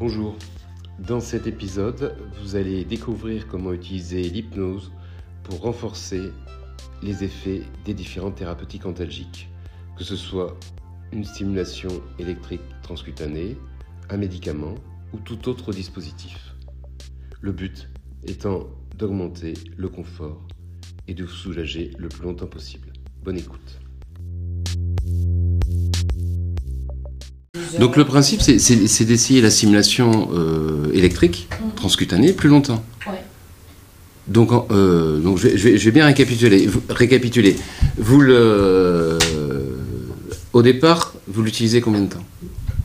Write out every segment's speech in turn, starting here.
Bonjour. Dans cet épisode, vous allez découvrir comment utiliser l'hypnose pour renforcer les effets des différentes thérapeutiques antalgiques, que ce soit une stimulation électrique transcutanée, un médicament ou tout autre dispositif. Le but étant d'augmenter le confort et de vous soulager le plus longtemps possible. Bonne écoute. Donc le principe, c'est- d'essayer la stimulation euh, électrique transcutanée plus longtemps. Ouais. Donc, en- euh, donc je, vais, je vais- je vais bien récapituler. Vous, récapituler. Vous le, au départ, vous l'utilisez combien de temps?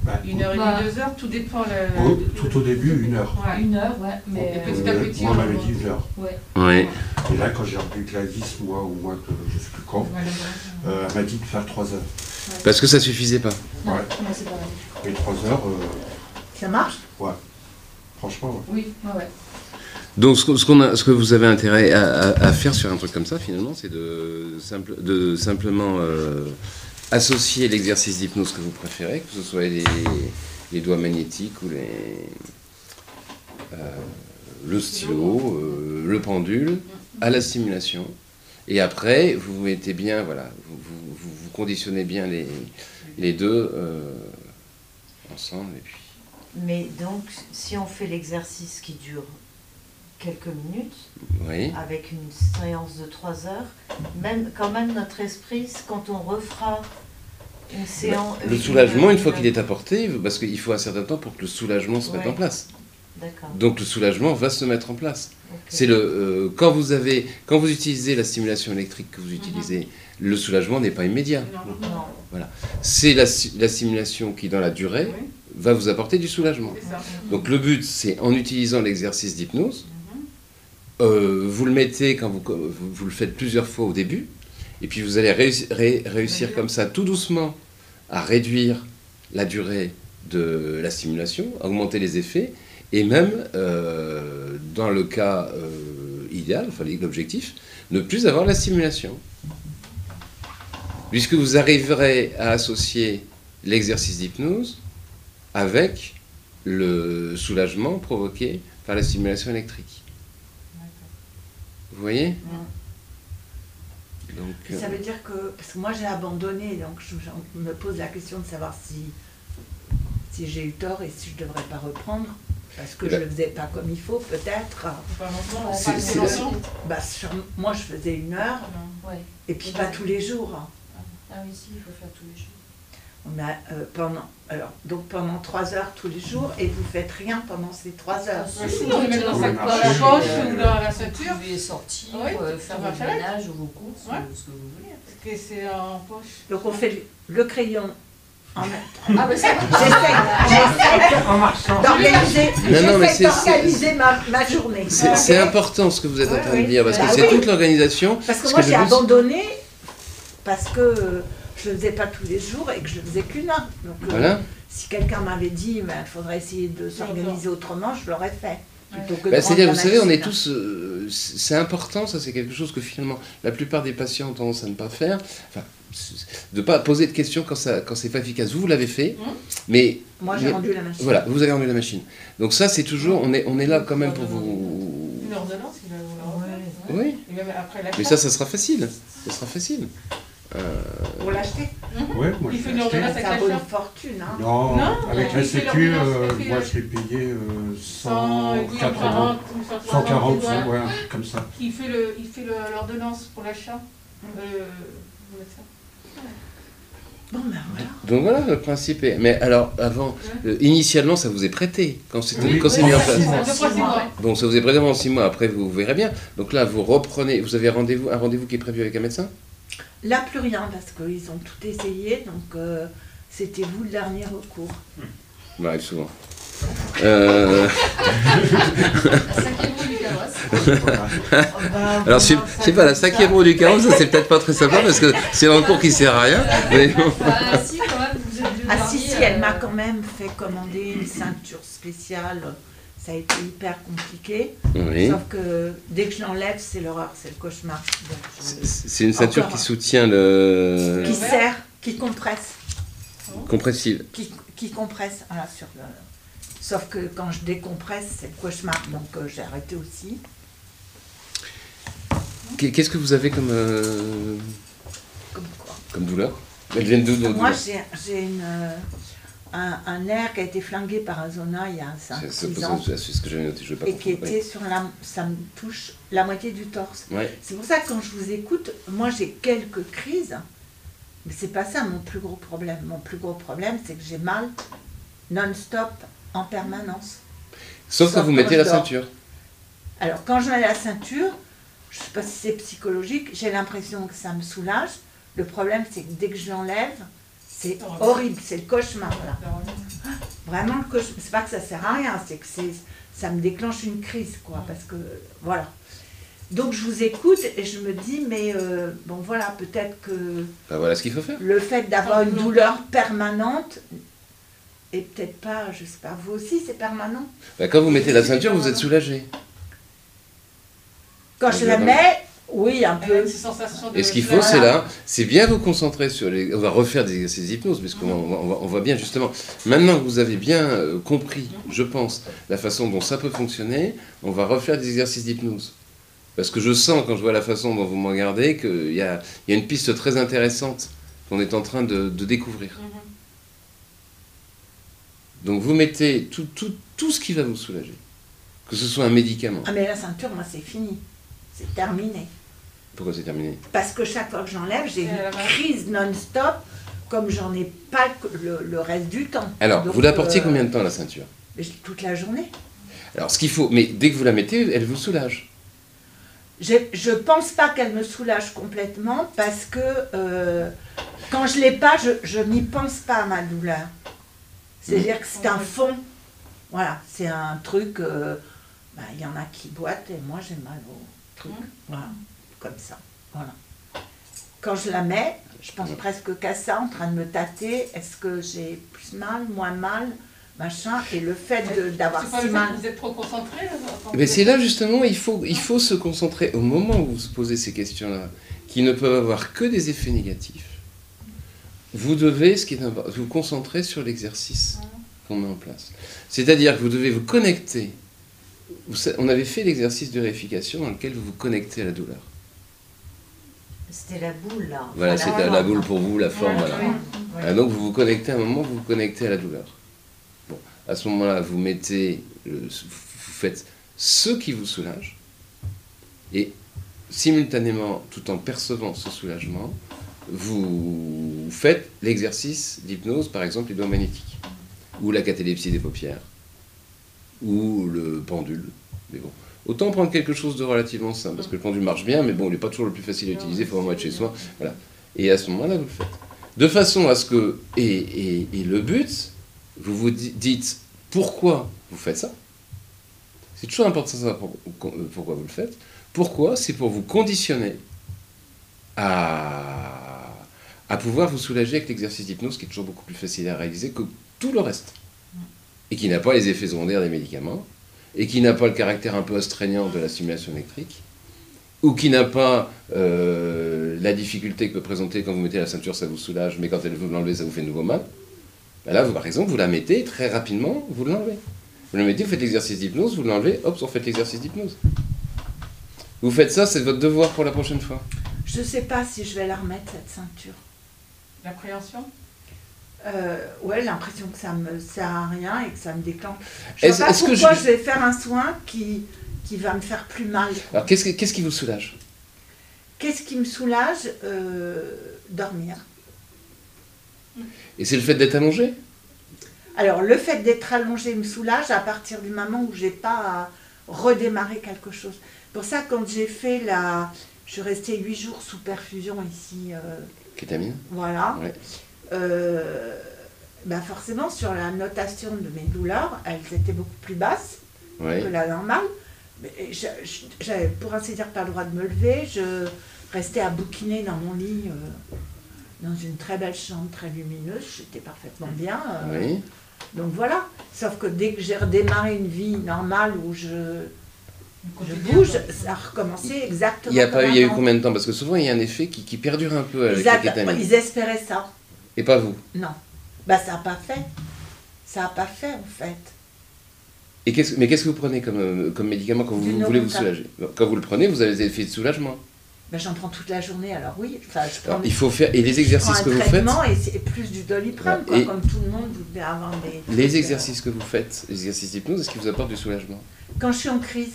Bah, Une heure et Bah. demie, deux heures, tout dépend. Le, au- tout au début, une heure. Ouais. Une heure, ouais, mais. Et petit à Euh, petit, moi, on m'avait va- dit une heure. Ouais. Ouais. Et là, quand j'ai repris Gladys, moi, ou moi, que je sais plus quand, voilà. euh, elle m'a dit de faire trois heures. Parce que ça suffisait pas. Non, Ouais. non, c'est pas. Et trois heures, euh, Ça marche? franchement, ouais. Oui, ouais, ouais. Donc ce, que- ce qu'on a- ce que vous avez intérêt à, à- à faire sur un truc comme ça, finalement, c'est de, simple- de simplement euh, associer l'exercice d'hypnose que vous préférez, que ce soit les, les doigts magnétiques ou les, euh, le stylo, euh, le pendule, à la stimulation. Et après, vous mettez bien, voilà, vous, vous- vous- vous conditionnez bien les, les deux euh, ensemble. Et puis, Mais donc, si on fait l'exercice qui dure quelques minutes, oui. avec une séance de 3 heures, même quand même notre esprit, quand on refera une séance... Le soulagement, une fois qu'il est apporté, parce qu'il faut un certain temps pour que le soulagement se mette en place. Donc le soulagement va se mettre en place. C'est le euh, quand vous avez quand vous utilisez la stimulation électrique que vous utilisez, le soulagement n'est pas immédiat. Non, Non. C'est la, si- la stimulation qui dans la durée Oui, va vous apporter du soulagement. Donc le but c'est en utilisant l'exercice d'hypnose, Mhm. euh, vous le mettez quand vous, vous vous le faites plusieurs fois au début, et puis vous allez réussi- ré- réussir comme ça tout doucement à réduire la durée de la stimulation, à augmenter les effets, et même euh, dans le cas euh, idéal, enfin l'objectif, ne plus avoir la stimulation. Puisque vous arriverez à associer l'exercice d'hypnose avec le soulagement provoqué par la stimulation électrique. Vous voyez? Donc, Ça euh, veut dire que, parce que moi j'ai abandonné, donc je, je me pose la question de savoir si, si j'ai eu tort et si je devrais pas reprendre, parce que je Bah. le faisais pas comme il faut, peut-être. Pas longtemps, pas. Bah, sur- moi je faisais une heure, Non. Ouais. et puis pas tous les jours. Ah oui, si, il faut faire tous les jours. On a, euh, pendant, alors, donc pendant trois heures tous les jours, et vous faites rien pendant ces trois heures. Ouais, si, on met dans marcher. dans la poche Euh, ou dans la Vous ceinture. pouvez sortir, Oui, euh, faire votre ménage ou vos courses, Ouais. ou ce que vous voulez. Parce que c'est en poche. Donc on fait le crayon en même Ah, bah ça J'essaie, d'organiser, mais j'essaie ma, ma journée. c'est important ce que vous êtes en train de dire, parce que Bah c'est oui. toute l'organisation. Parce que moi j'ai abandonné parce que euh, je le faisais pas tous les jours et que je le faisais qu'une heure. Donc euh, si quelqu'un m'avait dit il faudrait essayer de s'organiser autrement, je l'aurais fait. Bah, C'est-à-dire, vous savez, on est tous. euh, c'est important, ça, c'est quelque chose que finalement, la plupart des patients ont tendance à ne pas faire. Enfin, de ne pas poser de questions quand, ça, quand c'est pas efficace. Vous, vous l'avez fait, Mhm. mais. Moi j'ai rendu la machine. Voilà, vous avez rendu la machine. Donc, ça, c'est toujours. On est, on est là quand même pour vous. Une ordonnance, il va vous la refaire. Oui, Et même après la mais ça, ça sera facile. Ça sera facile. Euh, Pour l'acheter. Ouais, moi Il je fait l'ai une acheté. ordonnance avec Ça la vaut une fortune. Hein. Non, Non, avec la sécu, euh, moi je l'ai payé euh, 140 180, ou 140, 140, ouais. comme ça. Il fait le- il fait le- l'ordonnance pour l'achat. Euh, ça. Bon ben voilà. donc voilà, le principe est. Mais alors, avant, euh, initialement, ça vous est prêté quand c'est Oui, quand c'est oui, mis en place. mois. Deux fois six mois. Donc ça vous est prêté pendant six mois, après vous verrez bien. Donc là, vous reprenez, vous avez rendez-vous, un rendez-vous qui est prévu avec un médecin? Là plus rien parce qu'ils ont tout essayé donc euh, c'était vous le dernier recours. Ça m'arrive souvent. Euh, cinquième roue du carrosse. Voilà. alors, je sais- pas, la cinquième roue du carrosse, ça c'est peut-être pas très sympa parce que c'est un cours qui sert à rien. Mais bon. Ah si, quand même, vous êtes deux Ah si si, elle euh, m'a quand même fait commander une ceinture spéciale. Ça a été hyper compliqué. Oui. Sauf que dès que je l'enlève, c'est l'horreur, c'est le cauchemar. Je- C'est une ceinture Encore. qui soutient le. Qui serre, qui compresse, compressive. qui, qui compresse voilà, sur, le, Sauf que quand je décompresse, c'est le cauchemar, donc euh, j'ai arrêté aussi. Qu'est- Qu'est-ce que vous avez comme, euh, Comme quoi comme douleur? Elles viennent d'où nos Moi, j'ai une, euh, un, un nerf qui a été flingué par un zona il y a C'est c'est 5-6 ans c'est ce que j'avais noté, je vais pas et qui était sur la... Ça me touche la moitié du torse. Ouais. C'est pour ça que quand je vous écoute, moi j'ai quelques crises, mais c'est pas ça mon plus gros problème. Mon plus gros problème, c'est que j'ai mal non-stop en permanence. Sauf quand Sauf vous mettez la ceinture. Alors quand je mets la ceinture, je sais pas si c'est psychologique, j'ai l'impression que ça me soulage. Le problème, c'est que dès que je l'enlève, c'est horrible, c'est le cauchemar. là. Vraiment le cauchemar. C'est pas que ça sert à rien, c'est que c'est, ça me déclenche une crise, quoi. Parce que voilà. Donc je vous écoute et je me dis, mais euh, bon voilà, peut-être que Bah, voilà ce qu'il faut faire. le fait d'avoir une douleur permanente et peut-être pas, je sais pas, vous aussi c'est permanent. Bah, quand vous mettez la ceinture, vous êtes soulagé. Quand je la mets, oui, un peu. une sensation de Et ce qu'il faut, c'est là, c'est bien vous concentrer sur les. On va refaire des exercices d'hypnose, parce qu'on on on voit bien justement. Maintenant que vous avez bien euh, compris, je pense, la façon dont ça peut fonctionner, on va refaire des exercices d'hypnose. Parce que je sens, quand je vois la façon dont vous me regardez, qu'il y a, il y a une piste très intéressante qu'on est en train de, de découvrir. Mhm. Donc vous mettez tout, tout, tout ce qui va vous soulager. Que ce soit un médicament. Ah mais la ceinture, moi c'est fini. C'est terminé. Pourquoi c'est terminé? Parce que chaque fois que j'enlève, j'ai une crise non-stop, comme j'en ai pas le, le reste du temps. Alors, Donc, vous la portiez euh, combien de temps la ceinture? je- Toute la journée. Alors ce qu'il faut, mais dès que vous la mettez, elle vous soulage. J'ai- Je pense pas qu'elle me soulage complètement parce que euh, quand je l'ai pas, je, je n'y pense pas à ma douleur. C'est-à-dire que c'est un fond. Voilà, c'est un truc. euh, bah, Il y en a qui boitent et moi j'ai mal au truc. Voilà, comme ça. Voilà. Quand je la mets, je pense presque qu'à ça, en train de me tâter. Est-ce que j'ai plus mal, moins mal, machin Et le fait d'avoir si mal. vous êtes trop concentré quand Mais vous c'est là justement, il faut, il faut se concentrer au moment où vous se posez ces questions-là, qui ne peuvent avoir que des effets négatifs. Vous devez, ce qui est important, vous concentrer sur l'exercice qu'on met en place. C'est-à-dire que vous devez vous connecter. On avait fait l'exercice de réification dans lequel vous vous connectez à la douleur. C'était la boule là. Voilà, Enfin, c'était la boule pour vous, la forme, voilà. Ah, donc vous vous connectez à un moment, vous vous connectez à la douleur. Bon, à ce moment-là, vous mettez, le- vous faites ce qui vous soulage, et simultanément, tout en percevant ce soulagement, vous faites l'exercice d'hypnose, par exemple les doigts magnétiques, ou la catalepsie des paupières, ou le pendule. Mais bon, autant prendre quelque chose de relativement simple, parce que le pendule marche bien, mais bon, il n'est pas toujours le plus facile à utiliser, il faut vraiment être chez soi. Voilà. Et à ce moment-là, vous le faites. De façon à ce que. Et, et- et le but, vous vous di- dites pourquoi vous faites ça. C'est toujours important de savoir pour- pourquoi vous le faites. Pourquoi? C'est pour vous conditionner à, à pouvoir vous soulager avec l'exercice d'hypnose qui est toujours beaucoup plus facile à réaliser que tout le reste. Et qui n'a pas les effets secondaires des médicaments. Et qui n'a pas le caractère un peu astreignant de la stimulation électrique ou qui n'a pas euh, la difficulté que peut présenter quand vous mettez la ceinture, ça vous soulage, mais quand elle vous l'enlevez, ça vous fait de nouveau mal. Ben là, vous, par exemple, vous la mettez très rapidement, vous l'enlevez. Vous la mettez, vous faites l'exercice d'hypnose, vous l'enlevez, hop, vous faites l'exercice d'hypnose. Vous faites ça, c'est votre devoir pour la prochaine fois. Je sais pas si je vais la remettre cette ceinture. L'appréhension Euh, ouais, l'impression que ça me sert à rien et que ça me déclenche. Je Est-ce- pas est-ce que pourquoi je- je... vais faire un soin qui, qui va me faire plus mal. Alors, qu'est-ce, que- qu'est-ce qui vous soulage? Qu'est-ce qui me soulage Euh, Dormir? Et c'est le fait d'être allongé? Alors, le fait d'être allongé me soulage à partir du moment où j'ai pas à redémarrer quelque chose. Pour ça, quand j'ai fait la... Je suis restée huit jours sous perfusion ici, euh, Kétamine voilà. Ouais. Euh, ben forcément, sur la notation de mes douleurs, elles étaient beaucoup plus basses. Oui. que la normale. J'avais pour ainsi dire pas le droit de me lever. Je restais à bouquiner dans mon lit, euh, dans une très belle chambre, très lumineuse. J'étais parfaitement bien. euh, Oui. Donc voilà. Sauf que dès que j'ai redémarré une vie normale où je, je bouge, ça a recommencé exactement. Il y a pas eu, il y a eu combien de temps? Parce que souvent, il y a un effet qui, qui perdure un peu avec ils, la ils espéraient ça. Et pas vous. Non. Bah ça n'a pas fait. Ça n'a pas fait en fait. Et qu'est-ce- mais qu'est-ce que vous prenez comme, euh, comme médicament quand vous voulez vous soulager? Quand vous le prenez, vous avez des effets de soulagement. Ben, J'en prends toute la journée, alors oui. Enfin, je prends, Alors, il faut faire. Et les exercices que vous faites, et c'est plus du doliprane, Ouais, quoi, et- comme tout le monde, vous devez avoir des... les exercices que vous faites, les exercices d'hypnose, est-ce qu'ils vous apportent du soulagement? Quand je suis en crise,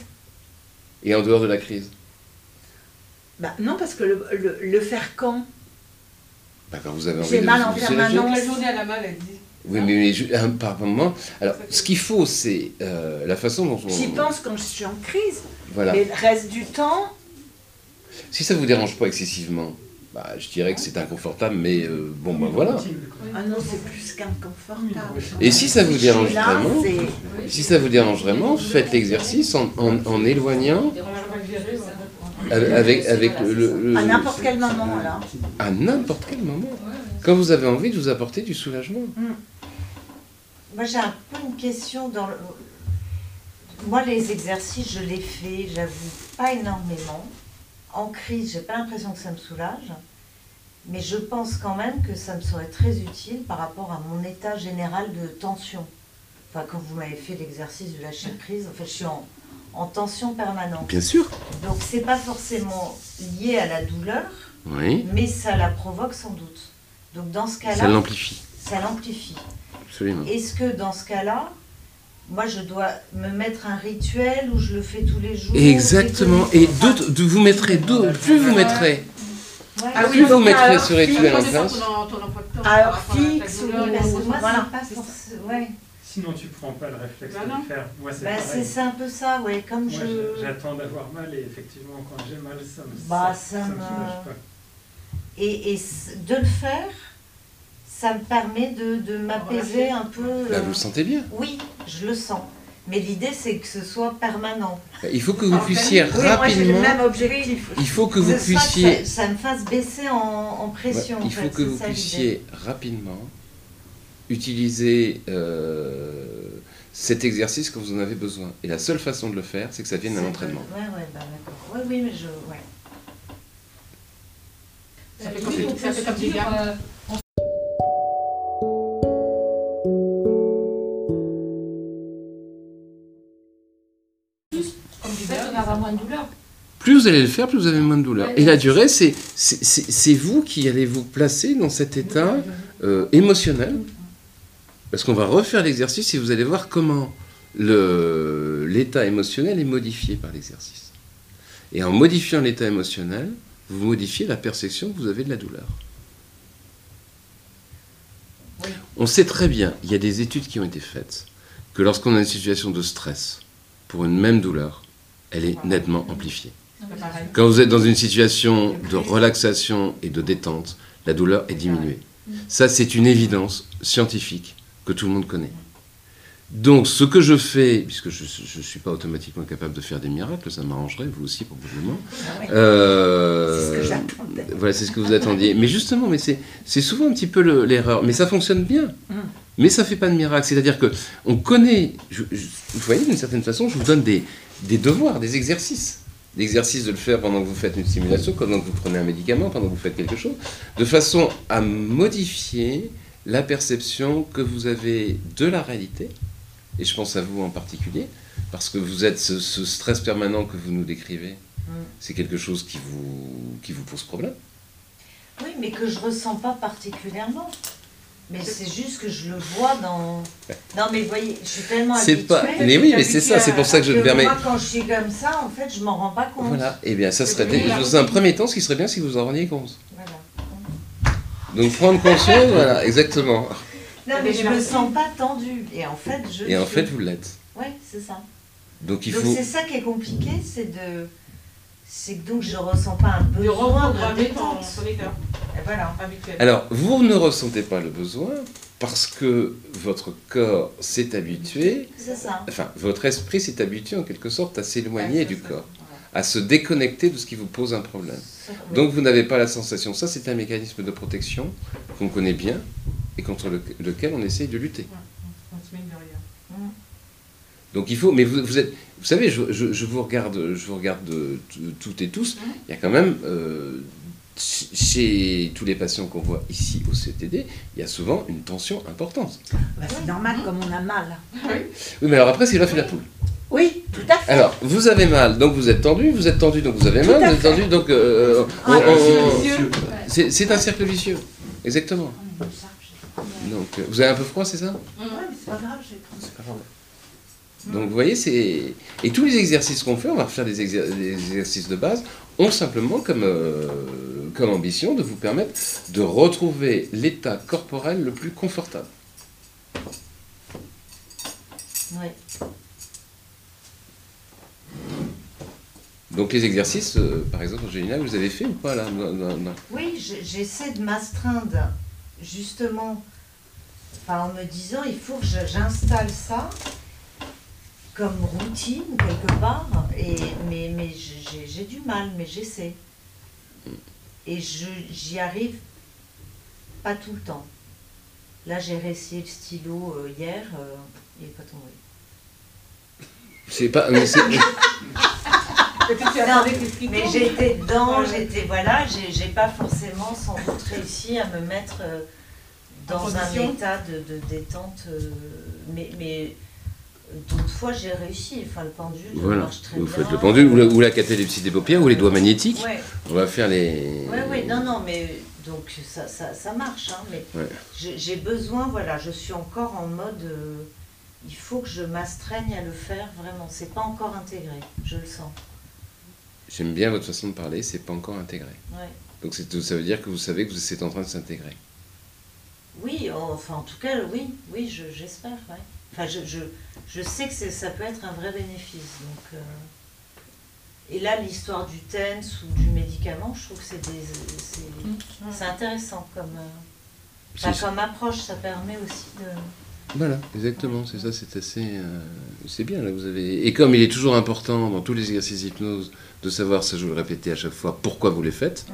Et en dehors de la crise? Bah, non, parce que le, le, le faire quand? Bah, Quand vous avez envie J'ai de mal vous en soulager. permanence. Toute la journée, elle a mal, elle dit. Oui, mais, par moment. Alors, ce qu'il faut, c'est euh, la façon dont on. J'y pense quand je suis en crise, Voilà. mais le reste du temps, Si ça vous dérange pas excessivement, bah, je dirais que c'est inconfortable, mais euh, bon, bah voilà. ah non, c'est plus qu'inconfortable. Et si ça vous dérange là, vraiment, si ça vous dérange vraiment, faites l'exercice en, en, en éloignant avec, avec le, le- À n'importe quel moment, alors. à n'importe quel moment. Quand vous avez envie de vous apporter du soulagement. Moi, j'ai un peu une question dans le... Moi, les exercices, je les fais, j'avoue, pas énormément. En crise, j'ai pas l'impression que ça me soulage. Mais je pense quand même que ça me serait très utile par rapport à mon état général de tension. Enfin, quand vous m'avez fait l'exercice de lâcher prise, en fait, je suis en, en tension permanente. Bien sûr. Donc, c'est pas forcément lié à la douleur, Oui. mais ça la provoque sans doute. Donc, dans ce Ça cas-là, l'amplifie. ça l'amplifie. Absolument. Est-ce que dans ce cas-là, moi je dois me mettre un rituel où je le fais tous les jours Exactement. Et tous les- d'autres, de vous mettrez d'autres, plus vous mettrez, Ouais. Ah oui, plus vous mettrez alors, ce rituel en Ça place. ta fixe douleur, ou- Parce que moi, Voilà, c'est pas ça. forcément. Ouais. Sinon, tu prends pas le réflexe Bah de non. le faire. Moi, c'est Bah, c'est un peu ça, ouais. Comme Moi, je. j'attends d'avoir mal et effectivement, quand j'ai mal, ça me, Bah, ça, ça ça me pas. Et, et de le faire, ça me permet de, de m'apaiser un peu. Là, euh, vous le sentez bien? Oui, je le sens. Mais l'idée, c'est que ce soit permanent. Il faut que vous En fait, puissiez Oui, moi j'ai le rapidement. même objectif. Il faut que vous que puissiez. ça, ça me fasse baisser en, en Ouais, pression. en il faut fait, que vous ça, puissiez rapidement utiliser euh, cet exercice quand vous en avez besoin. Et la seule façon de le faire, c'est que ça vienne d'un entraînement. que- Ouais, ouais, bah. Ouais, oui, mais je. Ouais. Ça fait comme- ça fait comme des gammes. euh, Comme du douleur. Plus vous allez le faire, plus vous avez moins de douleur. Et la durée, c'est vous qui allez vous placer dans cet état euh, émotionnel. Parce qu'on va refaire l'exercice et vous allez voir comment l'état émotionnel est modifié par l'exercice. Et en modifiant l'état émotionnel, vous modifiez la perception que vous avez de la douleur. On sait très bien, il y a des études qui ont été faites, que lorsqu'on a une situation de stress pour une même douleur, elle est nettement amplifiée. Quand vous êtes dans une situation de relaxation et de détente, la douleur est diminuée. Ça, c'est une évidence scientifique que tout le monde connaît. Donc, ce que je fais, puisque je ne suis pas automatiquement capable de faire des miracles, ça m'arrangerait, vous aussi probablement. Ah ouais. Euh, C'est ce que j'attendais. Voilà, c'est ce que vous attendiez. Mais justement, mais c'est, souvent un petit peu le- l'erreur. Mais ça fonctionne bien. Mm. Mais ça fait pas de miracle. C'est-à-dire que on connaît. je- je- vous voyez, d'une certaine façon, je vous donne des, des devoirs, des exercices. L'exercice de le faire pendant que vous faites une stimulation, pendant que vous prenez un médicament, pendant que vous faites quelque chose, de façon à modifier la perception que vous avez de la réalité. Et je pense à vous en particulier, parce que vous êtes ce, ce stress permanent que vous nous décrivez. Mm. C'est quelque chose qui vous, qui vous pose problème. Oui, mais que je ressens pas particulièrement. Mais c'est juste que je le vois dans. Non, mais vous voyez, je suis tellement C'est habituée. pas. Mais oui, mais c'est ça, c'est pour ça que je me permets. Moi, quand je suis comme ça, en fait, je m'en rends pas compte. Voilà, et bien ça serait. Dans un premier temps, ce qui serait bien, c'est que vous en rendiez compte. Voilà. Donc prendre conscience, voilà, exactement. Non, mais je me sens pas tendue. Et en fait, je. Et en fait, vous l'êtes. Ouais, c'est ça. Donc il donc faut. c'est ça qui est compliqué, c'est de. C'est que donc je ressens pas un De besoin de ton, détente. ton état Et voilà. habituel. Alors, vous ne ressentez pas le besoin parce que votre corps s'est habitué, C'est ça. enfin, votre esprit s'est habitué en quelque sorte à s'éloigner Ouais, du ça. corps, à se déconnecter de ce qui vous pose un problème. Donc vous n'avez pas la sensation. Ça, c'est un mécanisme de protection qu'on connaît bien et contre le- lequel on essaye de lutter. On se met derrière. Donc il faut, mais vous, vous êtes, vous savez, je, je- je vous regarde, je vous regarde toutes et tous. Mhm. Il y a quand même euh, ch- chez tous les patients qu'on voit ici au CTD, il y a souvent une tension importante. Bah, c'est normal comme on a mal. Oui, mais alors après, c'est l'œuf et la poule. Oui, tout à fait. Alors, vous avez mal, donc vous êtes tendu, vous êtes tendu, donc vous avez Tout mal, à vous êtes fait. tendu, donc euh, Ah, on- c'est un cercle vicieux. Exactement. Donc, euh, vous avez un peu froid, c'est ça? Ouais, mais c'est pas grave, j'ai Donc vous voyez, c'est... Et tous les exercices qu'on fait, on va refaire des, exer- des exercices de base, ont simplement comme, euh, comme ambition de vous permettre de retrouver l'état corporel le plus confortable. Ouais. Donc les exercices, euh, par exemple, Angelina, vous avez fait ou pas là Oui, je- j'essaie de m'astreindre justement en me disant il faut que j'installe ça comme routine quelque part, et, mais, mais j'ai du mal, mais j'essaie. Et je- j'y arrive pas tout le temps. Là, j'ai réessayé le stylo euh, hier, euh, il n'est pas tombé. C'est pas... mais tu attendais Mais j'étais dedans, j'étais voilà, j'ai pas forcément sans doute réussi à me mettre euh, En dans un position. état de, de détente, euh, mais, mais euh, d'autres fois j'ai réussi. Enfin le pendule Voilà, marche très vous bien. faites le pendule ou la, ou la catalepsie des paupières ou les doigts magnétiques. Ouais, On va faire les... ouais, ouais, non, non, mais donc ça, ça, ça marche, hein, mais Ouais. j'ai j'ai besoin, voilà, je suis encore en mode, euh, il faut que je m'astreigne à le faire vraiment. C'est pas encore intégré, je le sens. J'aime bien votre façon de parler, c'est pas encore intégré. Ouais. Donc ça veut dire que vous savez que c'est en train de s'intégrer. Oui, oh, enfin en tout cas, oui, oui, je- j'espère. ouais. Enfin, je, je, je sais que c'est- ça peut être un vrai bénéfice. Donc, euh, Et là, l'histoire du TENS ou du médicament, je trouve que c'est des- c'est- c'est intéressant comme, euh, enfin, comme approche. Ça permet aussi de. Voilà, exactement, c'est ça, c'est assez... euh, c'est bien, là, vous avez... Et comme il est toujours important dans tous les exercices d'hypnose de savoir, ça je vous le répéter à chaque fois, pourquoi vous les faites,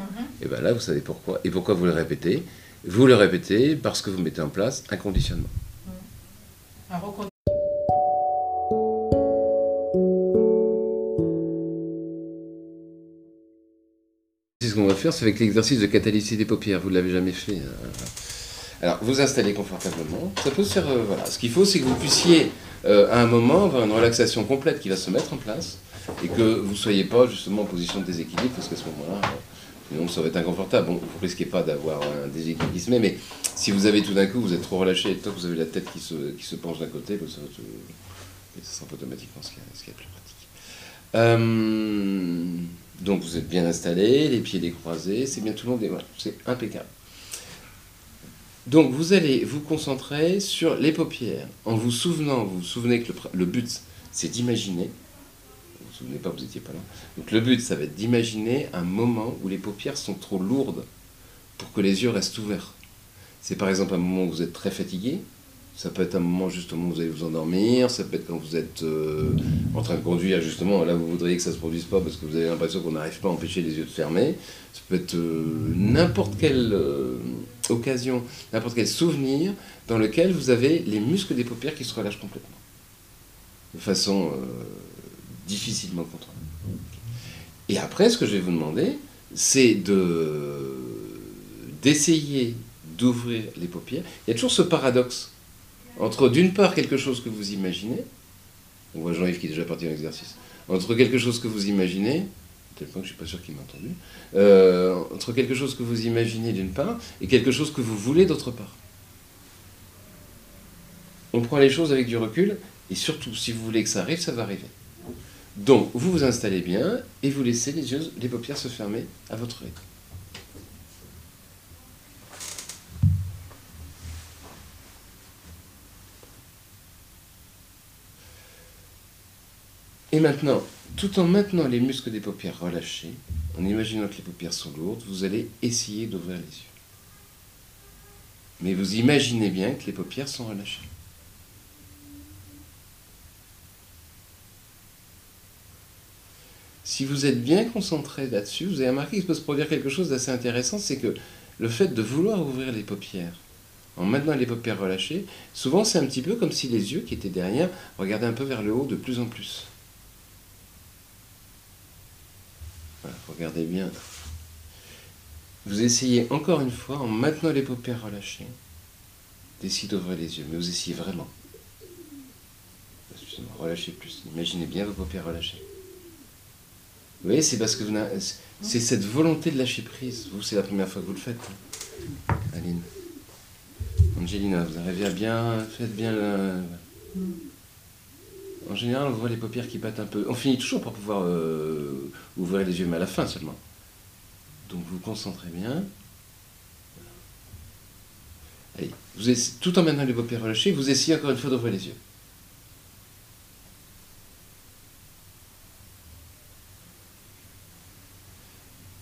et bien là, vous savez pourquoi. Et pourquoi vous le répétez Vous le répétez parce que vous mettez en place un conditionnement. Un recon- Ce qu'on va faire, c'est avec l'exercice de catalysie des paupières. Vous ne l'avez jamais fait. euh, Alors, vous installez confortablement. Ça peut se faire. euh, voilà. Ce qu'il faut, c'est que vous puissiez, euh, à un moment, avoir une relaxation complète qui va se mettre en place et que vous ne soyez pas justement en position de déséquilibre, parce qu'à ce moment-là, sinon ça va être inconfortable. Bon, vous ne risquez pas d'avoir un déséquilibre qui se met, mais si vous avez tout d'un coup, vous êtes trop relâché et que vous avez la tête qui se, qui se penche d'un côté, bah, ça, va sera automatiquement ce qui est, plus pratique. Euh, donc vous êtes bien installé, les pieds décroisés, c'est bien tout le monde c'est impeccable. Donc vous allez vous concentrer sur les paupières en vous souvenant, vous vous souvenez que le, but c'est d'imaginer, vous vous souvenez pas, vous étiez pas là. Donc le but ça va être d'imaginer un moment où les paupières sont trop lourdes pour que les yeux restent ouverts. C'est par exemple un moment où vous êtes très fatigué, ça peut être un moment justement où vous allez vous endormir, ça peut être quand vous êtes euh, en train de conduire justement, là vous voudriez que ça ne se produise pas parce que vous avez l'impression qu'on n'arrive pas à empêcher les yeux de fermer. Ça peut être euh, n'importe quelle euh, occasion, n'importe quel souvenir dans lequel vous avez les muscles des paupières qui se relâchent complètement. De façon difficilement contrôlée. Et après, ce que je vais vous demander, c'est de d'essayer d'ouvrir les paupières. Il y a toujours ce paradoxe entre d'une part quelque chose que vous imaginez, on voit Jean-Yves qui est déjà parti en exercice, entre quelque chose que vous imaginez, tel point que je ne suis pas sûr qu'il m'a entendu, euh, entre quelque chose que vous imaginez d'une part et quelque chose que vous voulez d'autre part. On prend les choses avec du recul et surtout, si vous voulez que ça arrive, ça va arriver. Donc, vous vous installez bien et vous laissez les yeux, les paupières se fermer à votre rythme. Et maintenant, tout en maintenant les muscles des paupières relâchés, en imaginant que les paupières sont lourdes, vous allez essayer d'ouvrir les yeux. Mais vous imaginez bien que les paupières sont relâchées. Si vous êtes bien concentré là-dessus, vous avez remarqué qu'il peut se produire quelque chose d'assez intéressant, c'est que le fait de vouloir ouvrir les paupières, en maintenant les paupières relâchées, souvent c'est un petit peu comme si les yeux qui étaient derrière regardaient un peu vers le haut de plus en plus. Regardez bien. Vous essayez encore une fois, en maintenant les paupières relâchées, d'essayer d'ouvrir les yeux, mais vous essayez vraiment. Relâchez plus. Imaginez bien vos paupières relâchées. Vous voyez, c'est parce que vous c'est cette volonté de lâcher prise. Vous, c'est la première fois que vous le faites, hein, Aline. Angelina, vous arrivez à bien, faites bien le... En général, on voit les paupières qui battent un peu. On finit toujours par pouvoir euh, ouvrir les yeux, mais à la fin seulement. Donc vous concentrez bien. Allez, tout en maintenant les paupières relâchées, vous essayez encore une fois d'ouvrir les yeux.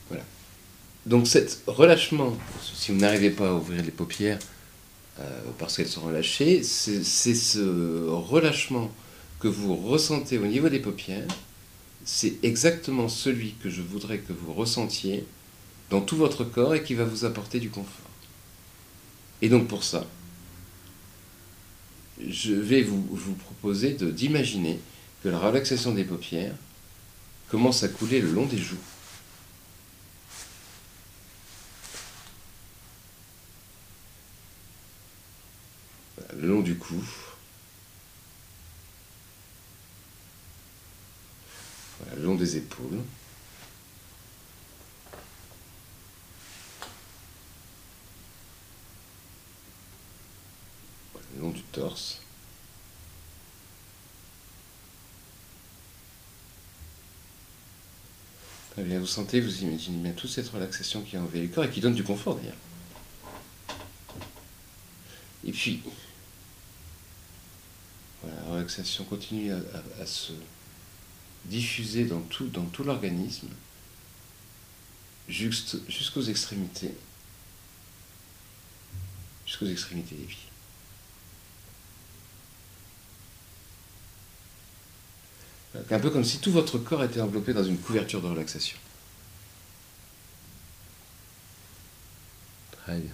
Voilà. Donc cet relâchement, si vous n'arrivez pas à ouvrir les paupières euh, parce qu'elles sont relâchées, c'est ce relâchement que vous ressentez au niveau des paupières, c'est exactement celui que je voudrais que vous ressentiez dans tout votre corps et qui va vous apporter du confort. Et donc pour ça, je vais vous, vous proposer d'imaginer que la relaxation des paupières commence à couler le long des joues. Le long du cou. Le long des épaules. Le long du torse. Bien, vous sentez, vous imaginez bien toute cette relaxation qui envahit le corps et qui donne du confort d'ailleurs. Et puis, voilà, la relaxation continue à se diffuser dans tout, l'organisme, jusqu'aux extrémités, jusqu'aux extrémités des pieds. Un peu comme si tout votre corps était enveloppé dans une couverture de relaxation. Très bien.